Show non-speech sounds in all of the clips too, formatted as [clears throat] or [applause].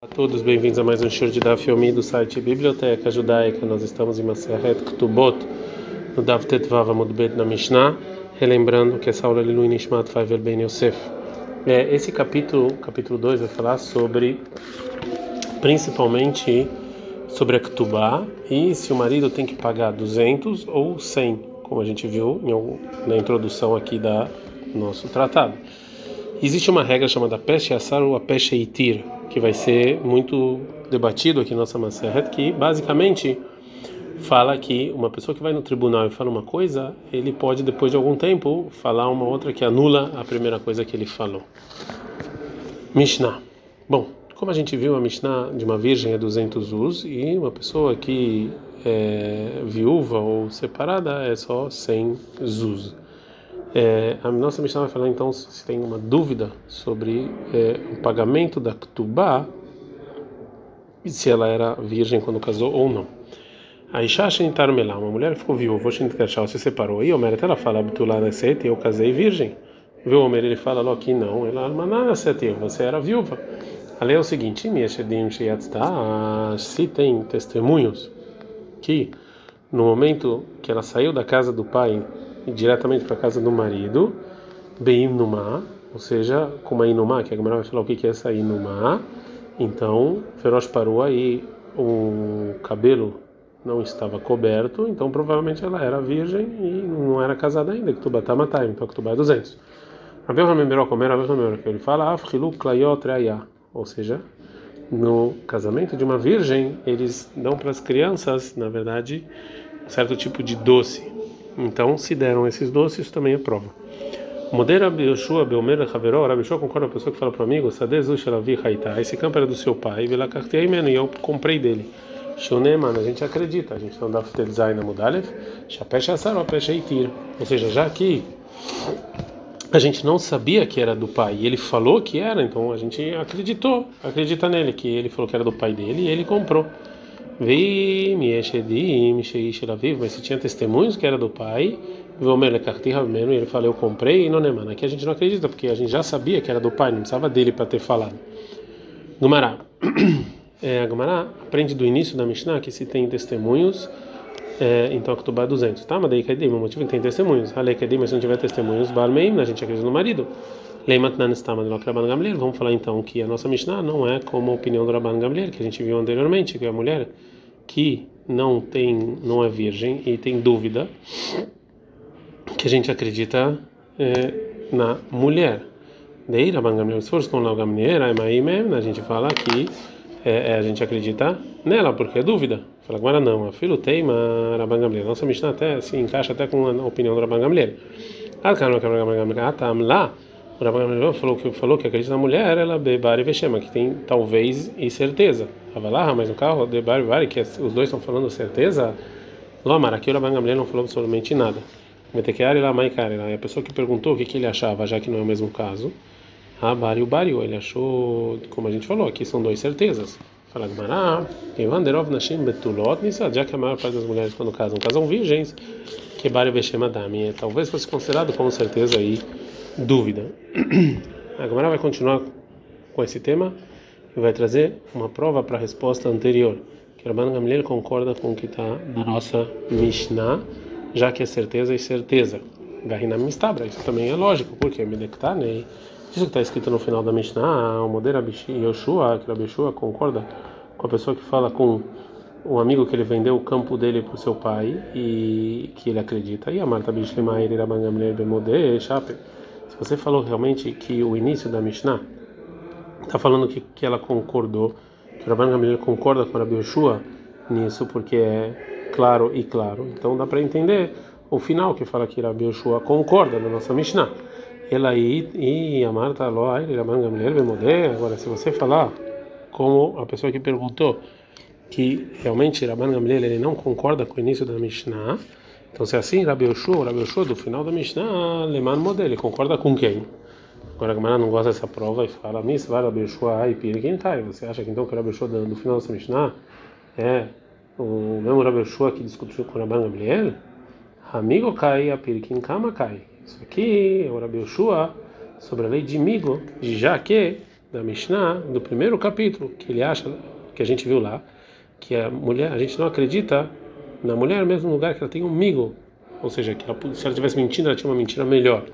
Olá a todos, bem-vindos a mais um show de Daf Yomi do site Biblioteca Judaica. Nós estamos em Maseret Ktubot, no Daf Tetvav Amud Bet na Mishnah, relembrando que essa aula é Lilu Nishmat Faivel Ben Yosef. É, esse capítulo, capítulo 2, vai falar sobre, principalmente, sobre a Ktubá e se o marido tem que pagar 200 ou 100, como a gente viu na introdução aqui da nosso tratado. Existe uma regra chamada Peshe Assar ou a Peshe Itir, que vai ser muito debatido aqui na nossa Maseret, que basicamente fala que uma pessoa que vai no tribunal e fala uma coisa, ele pode depois de algum tempo falar uma outra que anula a primeira coisa que ele falou. Mishnah. Bom, como a gente viu, a Mishnah de uma virgem é 200 us e uma pessoa que é viúva ou separada é só 100 zuz. É, a nossa missão vai falar então se tem uma dúvida sobre é, o pagamento da Ktubá e se ela era virgem quando casou ou não. A Isha uma mulher ficou viúva, Shenitarshal se separou, e Omer, ela fala, Abtulá sete, eu casei virgem. Viu Omer, ele fala logo que não, ela, sete, você era viúva. A lei é o seguinte, se tem testemunhos que no momento que ela saiu da casa do pai diretamente para a casa do marido, Beim Numá, ou seja, com uma Inumá, que a Gemara vai falar o que é essa Inumá. Então, Feroz parou aí, o cabelo não estava coberto, então provavelmente ela era virgem e não era casada ainda, que Tubá matar, então que Tubá é 200. Rabeu Ramemberó, como era Rabeu que ele fala, Klayot ou seja, no casamento de uma virgem, eles dão para as crianças, na verdade, um certo tipo de doce. Então, se deram esses doces, isso também é prova. Modera Yoshua Belmer Haveró, Rabi Yoshua concorda com a pessoa que fala para o amigo, Sadezu Shalavi Haita, esse campo era do seu pai, e eu comprei dele. Shuneman, a gente acredita, a gente não dá design na Mudalev, Shapesh Asar ou Itir. Ou seja, já que a gente não sabia que era do pai e ele falou que era, então a gente acreditou, acredita nele, que ele falou que era do pai dele e ele comprou. Mas se tinha testemunhos que era do pai, e ele falou, eu comprei e não é. Aqui a gente não acredita, porque a gente já sabia que era do pai, não precisava dele para ter falado. Gumará. [clears throat] É, a Gumará aprende do início da Mishnah que se tem testemunhos, é, então a Ketubá é 200, tá? Mas daí Kedim, o motivo é que tem testemunhos. A lei Kedim, mas se não tiver testemunhos, a gente acredita no marido. Vamos falar então que a nossa Mishnah não é como a opinião do Rabban Gamliel, que a gente viu anteriormente, que a mulher que não tem, não é virgem e tem dúvida, que a gente acredita é, na mulher. Daí Rabban Gamliel, se com o Gamliel, a gente fala que é, a gente acredita nela, porque é dúvida. Fala agora não, a filho teima Rabban Gamliel. Nossa Mishnah até se encaixa até com a opinião do Rabban Gamliel. Ah, lá o Rabban falou que falou que acredita na mulher, ela bebar e vexema, que tem talvez e certeza. Avalar, mas no carro bebar e bar, que os dois estão falando certeza. Lomar, aqui o Rabban não falou absolutamente nada. Metekeari lá, maikari lá. E a pessoa que perguntou o que, que ele achava, já que não é o mesmo caso. Ah, bari o bari, ele achou, como a gente falou, aqui são duas certezas. Fala Gmará, Evanderov Nashim Betulot Nisa, já que a maior parte das mulheres quando casam, casam virgens, que bari vexema dami. Talvez fosse considerado com certeza aí dúvida. A Gamara vai continuar com esse tema e vai trazer uma prova para a resposta anterior. Que Rabban Gamliel concorda com o que está na nossa Mishnah, já que é certeza e certeza. Gahinam Mistabra, isso também é lógico, porque Medektanei, isso que está escrito no final da Mishnah, o Modera Yoshua, que a Yoshua concorda com a pessoa que fala com um amigo que ele vendeu o campo dele para o seu pai e que ele acredita. E a Marta Bishlema, ele Rabban Gamliel Bemode, Chape. Se você falou realmente que o início da Mishnah está falando que, que ela concordou, que o Rabban Gamliel concorda com a Yoshua nisso, porque é claro e claro. Então dá para entender o final que fala que Rabi Yoshua concorda na nossa Mishnah. Ela aí e a Marta Aloai, Rabban Gamliel Bemodé. Agora, se você falar como a pessoa que perguntou que realmente Rabban Gamliel ele não concorda com o início da Mishnah, então, se é assim, Rabi Yoshua, Rabi Yoshua do final da Mishnah, Leman ele concorda com quem? Agora a Gamara não gosta dessa prova e fala, vai Rabi Yoshua, ai, quem tá? Você acha que então que Rabi Yoshua do final dessa Mishnah é o mesmo Rabi Yoshua que discutiu com Rabban Gabriel? Amigo cai, a Pirkin Kama cai. Isso aqui é o Rabi Yoshua sobre a lei de Migo, de já que da Mishnah, do primeiro capítulo, que ele acha, que a gente viu lá, que a mulher, a gente não acredita na mulher mesmo no lugar que ela tem um migo, ou seja, que ela, se ela tivesse mentindo, ela tinha uma mentira melhor.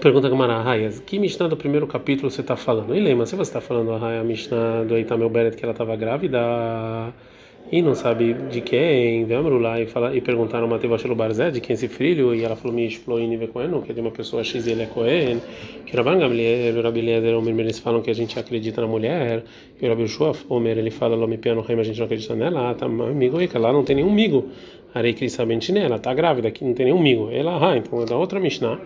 Pergunta Gamara, Raias, que Mishnah do primeiro capítulo você está falando? E lembra, se você está falando a Mishnah do Eitamel Beret que ela estava grávida e não sabe de quem, vamos lá e, fala, e perguntaram Mateva Shelo Barzé de quem é esse filho, e ela falou, me exploine Cohen, que é de uma pessoa X e ele é Cohen, que Rabban Gamliel, Rabi Eliezer, eles falam que a gente acredita na mulher, e o Shua, Omer, ele fala, Lome Piano Reim, a gente não acredita nela, tá amigo, e que lá não tem nenhum migo, Arei Krisa Bentinela, tá grávida, aqui não tem nenhum migo, ela, ah, então é da outra Mishnah,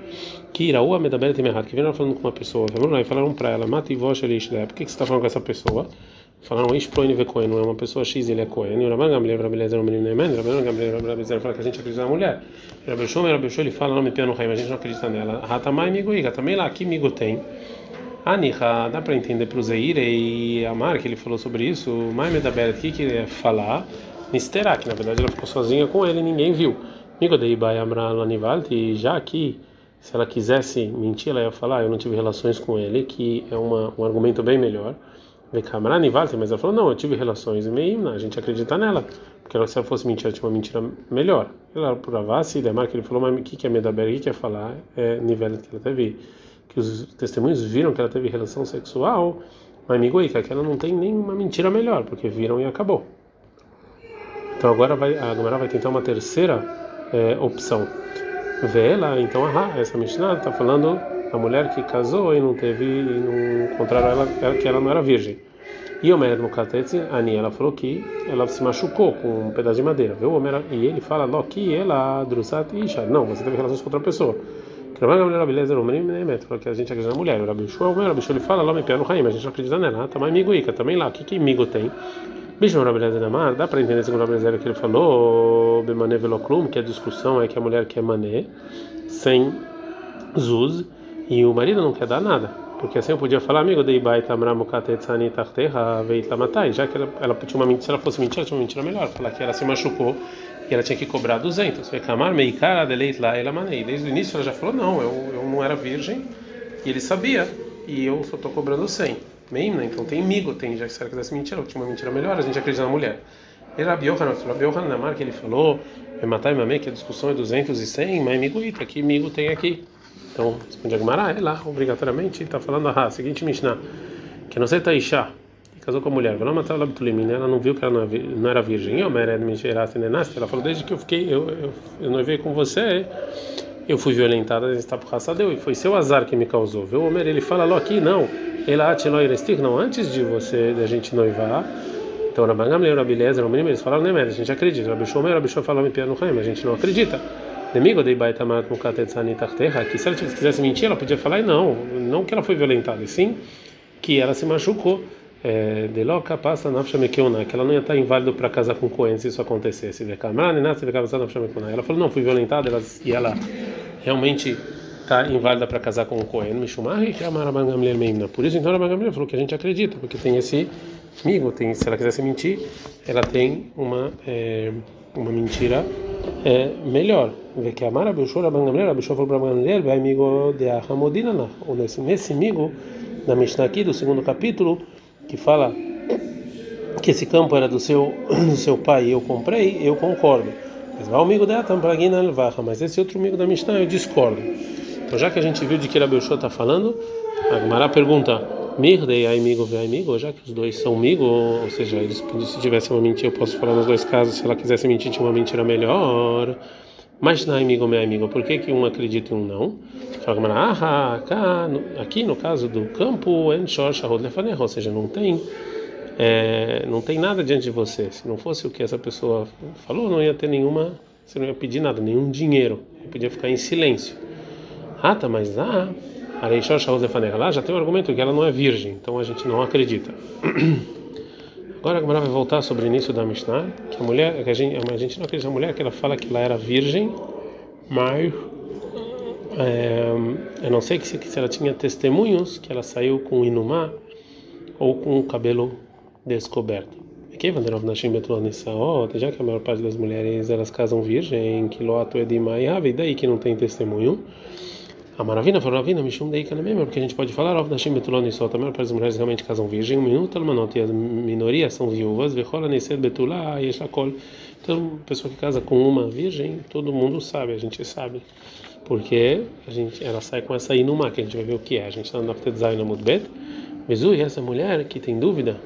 que Iraúa Medaberet Mehat, que vem falando com uma pessoa, vamos lá e falaram para ela, Vosh Elish, por que você está falando com essa pessoa? Falaram, Ish Proine Vekoen, não é uma pessoa X, ele é Cohen. E o Rabban Gamliel, Rabbi Lezer, o menino Neemen, Rabban Gamliel, Rabbi Lezer fala que a gente acredita na mulher. Rabbi Shom, Rabbi Shom, ele fala, não me piano Haim, a gente não acredita nela. Ratamai Migoiga, também lá, que migo tem? Aniha, dá para entender para o Zeir e Amar, que ele falou sobre isso, Mai Medaberet, o que ele ia falar? Nisterá, que na verdade ela ficou sozinha com ele, ninguém viu. Migo Dei Bai Amra Lanivalt, e já aqui, se ela quisesse mentir, ela ia falar, eu não tive relações com ele, que é uma, um argumento bem melhor. Mas ela falou: Não, eu tive relações meio, a gente acredita nela. Porque ela, se ela fosse mentira, tinha uma mentira melhor. Ela provasse, Demar, que ele falou: Mas o que, que é Medaber? O que, que é falar? É nível que ela teve. Que os testemunhos viram que ela teve relação sexual. Mas Migoica, que ela não tem nenhuma mentira melhor, porque viram e acabou. Então agora vai, a Gamara vai tentar uma terceira é, opção. Vê ela, então, ah, essa Mishnah está falando a mulher que casou e não teve, e não encontraram ela, ela, que ela não era virgem. E o Mered Mukatetzi, Ani, ela falou que ela se machucou com um pedaço de madeira. Viu? E ele fala, Ló, que ela, Drusat Isha. Não, você teve relações com outra pessoa. Não é a o menino, que a gente acredita na mulher. O Rabi Shua, o Shua, ele fala, Ló, me piano Raim, a gente não acredita nela. Tá mais migo Ica, também lá. O que que migo tem? Bicho, Rabi Lezer Mar, dá para entender segundo o que ele falou, Bemané Veloclum, que a discussão é que a mulher quer mané, sem zuz, e o marido não quer dar nada. Porque assim eu podia falar, amigo, dei baita mramukatetsani tarterra veitamatai, já que ela, ela tinha uma mentira, se ela fosse mentira, tinha uma mentira melhor, falar que ela se machucou e ela tinha que cobrar 200. Vecamar meikara deleit lá, ela. Desde o início ela já falou, não, eu, eu não era virgem, e ele sabia, e eu só estou cobrando 100. Meimna, então tem migo, tem, já que se ela quisesse mentira, tinha uma mentira melhor, a gente acredita na mulher. E Rabi Yohanan, Rabi Namar, que ele falou, matar e que a discussão é 200 e 100, mas migo ita, que migo tem aqui. Então, responde a Gemara, é lá, obrigatoriamente, está falando a seguinte Mishnah, que não sei Taisha, que casou com a mulher, ela não viu que ela não era virgem, eu ela falou, desde que eu fiquei, eu, eu, eu noivei com você, eu fui violentada está por raça deu e foi seu azar que me causou. Viu? Homer ele fala lá aqui não, ela não antes de você da gente noivar. Então Rabban Gamliel, Rabi Lezer, o menino eles falaram nem a gente acredita. Rabi Shomer, Rabi Shomer falou me pia no a gente não acredita. Que se ela quisesse mentir, ela podia falar, e não, não que ela foi violentada, e sim que ela se machucou. É, de loca passa na que ela não ia estar inválido para casar com Cohen se isso acontecesse. Ela falou, não, fui violentada ela, e ela realmente está inválida para casar com Cohen. Mishumari, que é a Por isso, então, a Gamliel falou que a gente acredita, porque tem esse amigo, tem, se ela quisesse mentir, ela tem uma, é, uma mentira é melhor. Vê que amar Abishur Abangamler, Abishur falou para Abangamler, vai amigo de Ahamodina, ou nesse, nesse amigo, na Mishnah aqui, do segundo capítulo, que fala que esse campo era do seu, [clears throat] do seu pai e eu comprei, eu concordo. Mas vai o amigo da Tampragina Alvaha, mas esse outro amigo da Mishnah eu discordo. Então, já que a gente viu de que Abishur está falando, a Gemara pergunta. Mirdei amigo vê amigo, já que os dois são amigo, ou seja, eles, se tivesse uma mentira, eu posso falar nos dois casos, se ela quisesse mentir, tinha uma mentira melhor. Mas não é amigo meu amigo, por que, que um acredita e um não? Ah, aqui no caso do campo, ou seja, não tem, é, não tem nada diante de você. Se não fosse o que essa pessoa falou, não ia ter nenhuma, você não ia pedir nada, nenhum dinheiro, podia ficar em silêncio. Ah, tá, mas ah. Lá já tem o argumento que ela não é virgem, então a gente não acredita. [clears throat] Agora a Gemara vai voltar sobre o início da Mishnah, que a mulher, que a gente, a gente não acredita na mulher, que ela fala que ela era virgem, mas é, eu não sei que se, que se ela tinha testemunhos que ela saiu com inumá ou com o cabelo descoberto. Aqui, já que a maior parte das mulheres elas casam virgem, que loato edimai e daí que não tem testemunho. A Maravina falou, Ravina, Mishum Deika mesmo, porque a gente pode falar, Ov Nashim Betulon e Sol, também para as mulheres realmente casam virgem, um minuto, Almanot, e as minorias são viúvas, Vechola Nesed Betulá, Yeshakol. Então, pessoa que casa com uma virgem, todo mundo sabe, a gente sabe. Porque a gente, ela sai com essa inumá, que a gente vai ver o que é. A gente está no Naftedzai na Mudbet. Mesu, e essa mulher que tem dúvida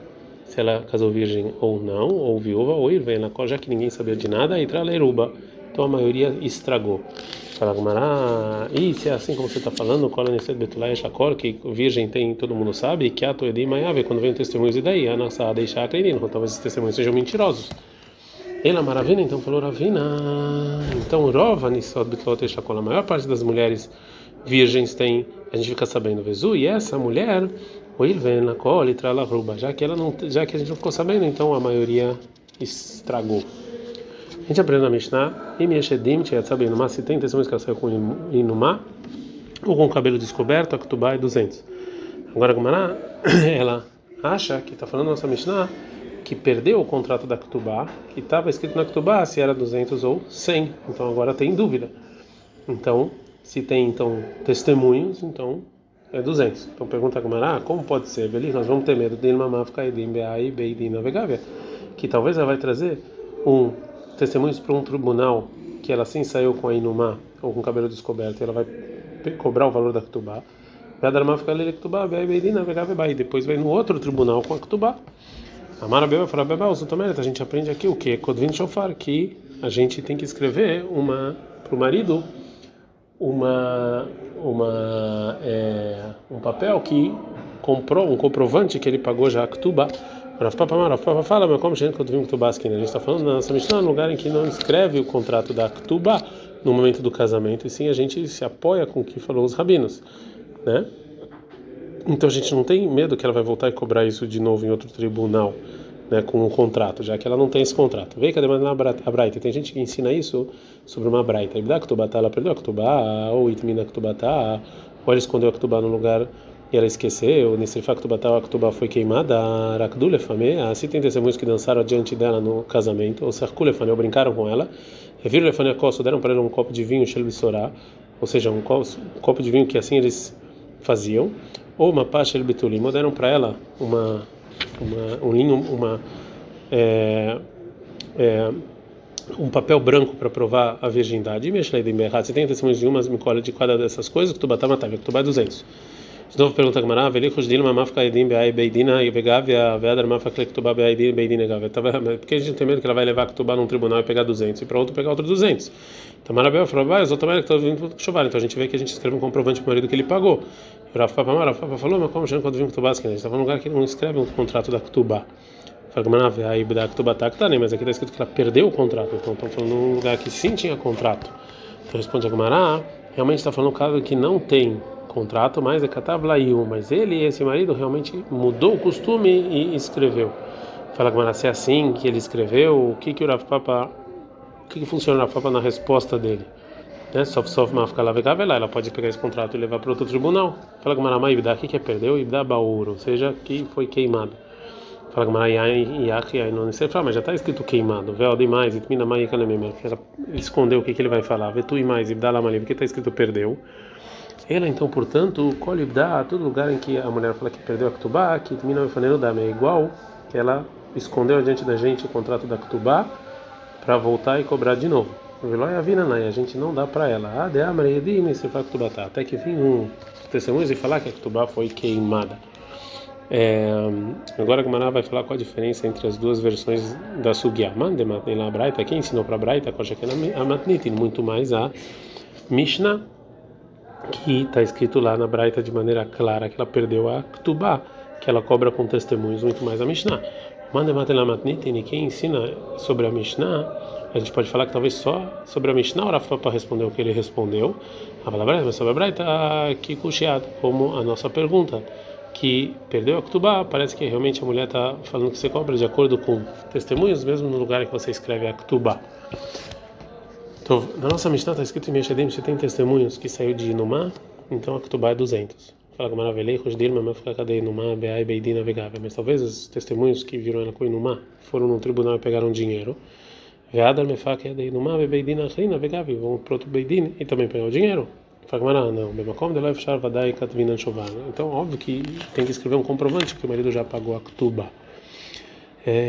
se ela casou virgem ou não, ou viúva, ou ir, vem na já que ninguém sabia de nada, entra leruba. Então a maioria estragou. Fala Gumará, e se é assim como você está falando, cola nesse betulai chacor, que virgem tem, todo mundo sabe, que a toedi maiave, quando vem testemunhos e daí, a nossa deixar acreditando, talvez esses testemunhos sejam mentirosos. Ela maravilha, então falou Ravina. Então Rova Nisod Bitlot Eshakol, a maior parte das mulheres virgens tem, a gente fica sabendo Vezu, e essa mulher, o Ilven na cola e trala ruba, já que ela não, já que a gente não ficou sabendo, então a maioria estragou. A gente aprende na Mishnah, Mieshedim, tinha sabendo, mas se tem testemunhos que ela saiu com Inumá, ou com o cabelo descoberto, a Ktubá é 200. Agora, Gumará, ela acha que está falando nossa Mishnah que perdeu o contrato da Ktubá, que estava escrito na Ktubá se era 200 ou 100. Então agora tem dúvida. Então, se tem então testemunhos, então é 200. Então pergunta a Gumará, como pode ser? Beleza, nós vamos ter medo de Ilmamafka e Beidin Navegávia, que talvez ela vai trazer um testemunhos para um tribunal que ela sim saiu com a Inumá ou com o cabelo descoberto, ela vai cobrar o valor da Ktubá. E depois vai no outro tribunal com a Ktubá. A Marabeba fala, Beba, a gente aprende aqui o que? Kodvin Shofar, que a gente tem que escrever uma para o marido uma uma é, um papel que comprou um comprovante que ele pagou já a Ktubá Rav Papa fala, mas como gente quando vimos Ktubá aqui, né? A gente está falando na nossa Mishnah, um lugar em que não escreve o contrato da Ktubá no momento do casamento, e sim a gente se apoia com o que falou os rabinos, né? Então a gente não tem medo que ela vai voltar e cobrar isso de novo em outro tribunal, né, com um contrato, já que ela não tem esse contrato. Vem cadê na Braita? Tem gente que ensina isso sobre uma Braita. Ibda Ktubá, ela perdeu a Ktubá, ou Itmina Ktubá, ou ela escondeu a Ktubá no lugar e ela esqueceu, nesse facto a Ktubá foi queimada, a Rakdulefame, assim tem testemunhos que dançaram diante dela no casamento, ou Sarkulefane, ou brincaram com ela, reviram Lefane Kosso, deram para ela um copo de vinho, Shelbisorá, ou seja, um copo de vinho que assim eles faziam, ou uma Pasha Elbitulim, ou deram para ela uma, uma, um linho, uma. É, é, um papel branco para provar a virgindade. E Você tem testemunhos de umas me de cada dessas coisas, que tu batar matar, que tu é 200. De novo pergunta a Gamara, Velichos Dilma Mafka Edim Beai Beidina e Begavia Vedar Mafka Klektubá Beai Beidina Gavia. Porque a gente tem medo que ela vai levar a Ketubá num tribunal e pegar 200 e para outro pegar outro 200. Então Marabel falou, vai, os outros estão vindo chover. Então a gente vê que a gente escreve um comprovante para o marido que ele pagou. E o Rafa Papa, Rafa Papa falou, mas como já quando vim Ketubá, a gente estava num lugar que não escreve um contrato da Ketubá. Fala Gamara, aí da Ketubá tá, tá, né? Mas aqui está escrito que ela perdeu o contrato. Então estão falando num lugar que sim tinha contrato. Então responde a Gamara, realmente está falando um caso que não tem contrato, mas é Katablaiu, mas ele, esse marido, realmente mudou o costume e escreveu. Fala com se é assim que ele escreveu, o que que o Rav Papa, o que que funciona o Rav Papa na resposta dele? Né? Sof sof lá ela pode pegar esse contrato e levar para outro tribunal. Fala com Maramá Ibda, o que que é perdeu? Ibda Baur, ou seja, que foi queimado. Fala com Maramá não sei mas já está escrito queimado. Vel demais, itmina mai kanemem, escondeu o que que ele vai falar. Vetu e mais, Ibda Lamali, porque está escrito perdeu. Ela então, portanto, colhe dá a todo lugar em que a mulher fala que perdeu a Ktubá, que termina o da é igual que ela escondeu diante da gente o contrato da Ktubá para voltar e cobrar de novo. Velói a vina a gente não dá para ela. Ah, de amredim se Ktubá tá. Até que vem um testemunhos e falar que a Ktubá foi queimada. É, agora a Gamara vai falar qual a diferença entre as duas versões da Sugya. Mande lá Braita, quem ensinou para Braita, a Matnitin, muito mais a Mishnah que está escrito lá na Braita de maneira clara que ela perdeu a Ktubá, que ela cobra com testemunhos muito mais a Mishnah. E quem ensina sobre a Mishnah, a gente pode falar que talvez só sobre a Mishnah o Rafa para responder o que ele respondeu. A palavra mas sobre a Braita, que cuxiado, como a nossa pergunta, que perdeu a Ktubá, parece que realmente a mulher está falando que você cobra de acordo com testemunhos, mesmo no lugar que você escreve a Ktubá. Então, na nossa Mishnah está escrito em Meshadim, se tem testemunhos que saiu de Inumá, então a Ketubá é 200. Fala com Maravilhei, Rosdir, mas ficar cadê Inumá, Beai, Beidin, navegável. Mas talvez os testemunhos que viram ela com Inumá foram no tribunal e pegaram dinheiro. Veadar, Mefak, Inumá, Beidin, Achri, navegável. Vão para outro Beidin e também pegar o dinheiro. Não. Shar Vadai Katvinan Shovar. Então, óbvio que tem que escrever um comprovante que o marido já pagou a Ktuba.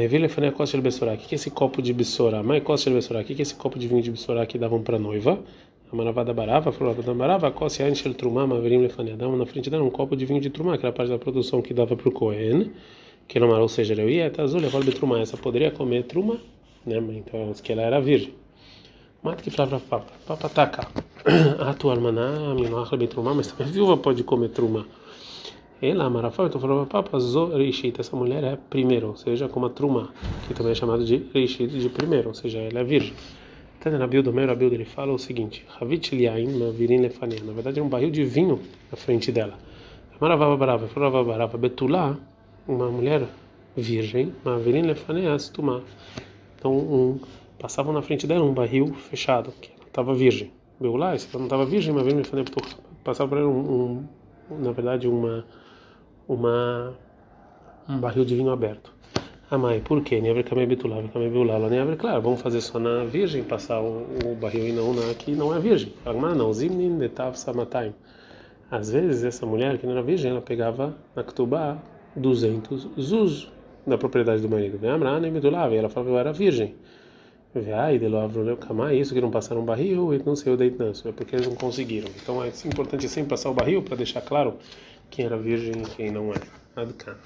Vilefane a Koshel Bessorá. O que é esse copo de Bessorá? Mai Koshel Bessorá. O que é esse copo de vinho de Bessorá que davam para noiva? A Maravada Barava, falou da Barava, Kossi Anshel Trumá, Maverim Lefane. Davam na frente dela um copo de vinho de Trumá, que era parte da produção que dava para o Cohen. Que não ou seja, eu ia até azul, levar Trumá. Essa poderia comer Trumá, né? Então, que ela era virgem. Mata que falava papa, papa taca. A tua almaná, minha mas também viúva pode comer Trumá. Ela, Marafá, então falou papa, Rishit, essa mulher é primeiro, ou seja, como a Truma, que também é chamado de Rishit, de primeiro, ou seja, ela é virgem. Então, na Bildo, Meiro Abildo, ele fala o seguinte: Havit Liain, Mavirin Lefania. Na verdade, é um barril de vinho na frente dela. Maravava Barava, Falava Barava, Betulá, uma mulher virgem, Mavirin Lefania, Astumá. Então, um, passavam na frente dela um barril fechado, que estava virgem. Beulá, esse não estava virgem, Mavirin Lefania, passava por ela um, um, na verdade, uma uma um barril de vinho aberto. Ah, mãe, por quê? Claro, vamos fazer só na virgem, passar o, o barril e não na que não é virgem. Não, zimnin detav samataim. Às vezes essa mulher que não era virgem, ela pegava na ketubá 200 zuz da propriedade do marido. Betulá, e ela falava eu era virgem. Ai, de isso que não passaram um barril e não saiu da é porque eles não conseguiram. Então é importante sempre passar o barril para deixar claro quem era virgem e quem não é. Adkan.